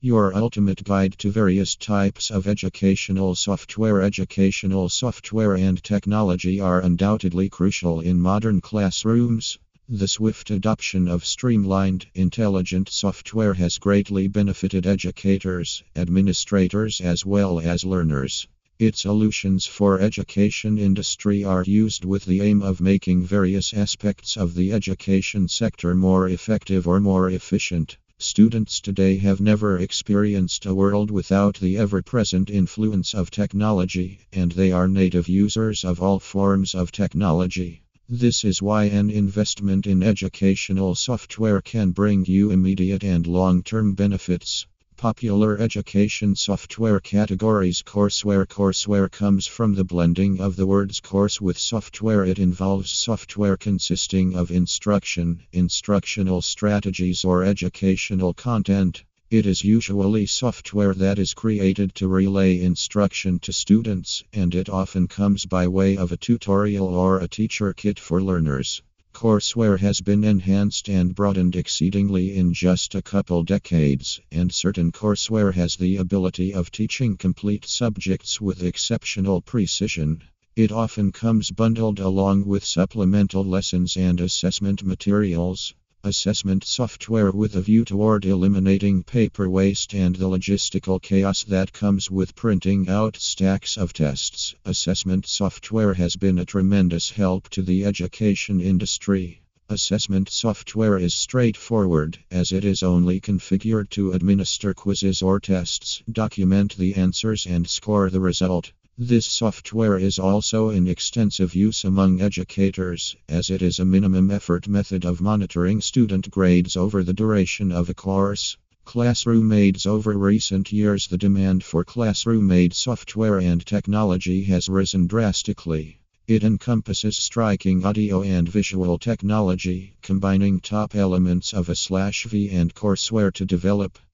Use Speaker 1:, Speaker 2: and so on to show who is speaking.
Speaker 1: your ultimate guide to various types of educational software. Educational software and technology are undoubtedly crucial in modern classrooms. The swift adoption of streamlined, intelligent software has greatly benefited educators, administrators, as well as learners. Its solutions for education industry are used with the aim of making various aspects of the education sector more effective or more efficient. Students today have never experienced a world without the ever present influence of technology, and they are native users of all forms of technology. This is why an investment in educational software can bring you immediate and long term benefits. Popular education software categories Courseware Courseware comes from the blending of the words course with software. It involves software consisting of instruction, instructional strategies, or educational content. It is usually software that is created to relay instruction to students, and it often comes by way of a tutorial or a teacher kit for learners. Courseware has been enhanced and broadened exceedingly in just a couple decades, and certain courseware has the ability of teaching complete subjects with exceptional precision. It often comes bundled along with supplemental lessons and assessment materials. Assessment software with a view toward eliminating paper waste and the logistical chaos that comes with printing out stacks of tests. Assessment software has been a tremendous help to the education industry. Assessment software is straightforward, as it is only configured to administer quizzes or tests, document the answers, and score the result. This software is also in extensive use among educators, as it is a minimum effort method of monitoring student grades over the duration of a course. Classroom aids over recent years, the demand for classroom aid software and technology has risen drastically. It encompasses striking audio and visual technology, combining top elements of a slash V and courseware to develop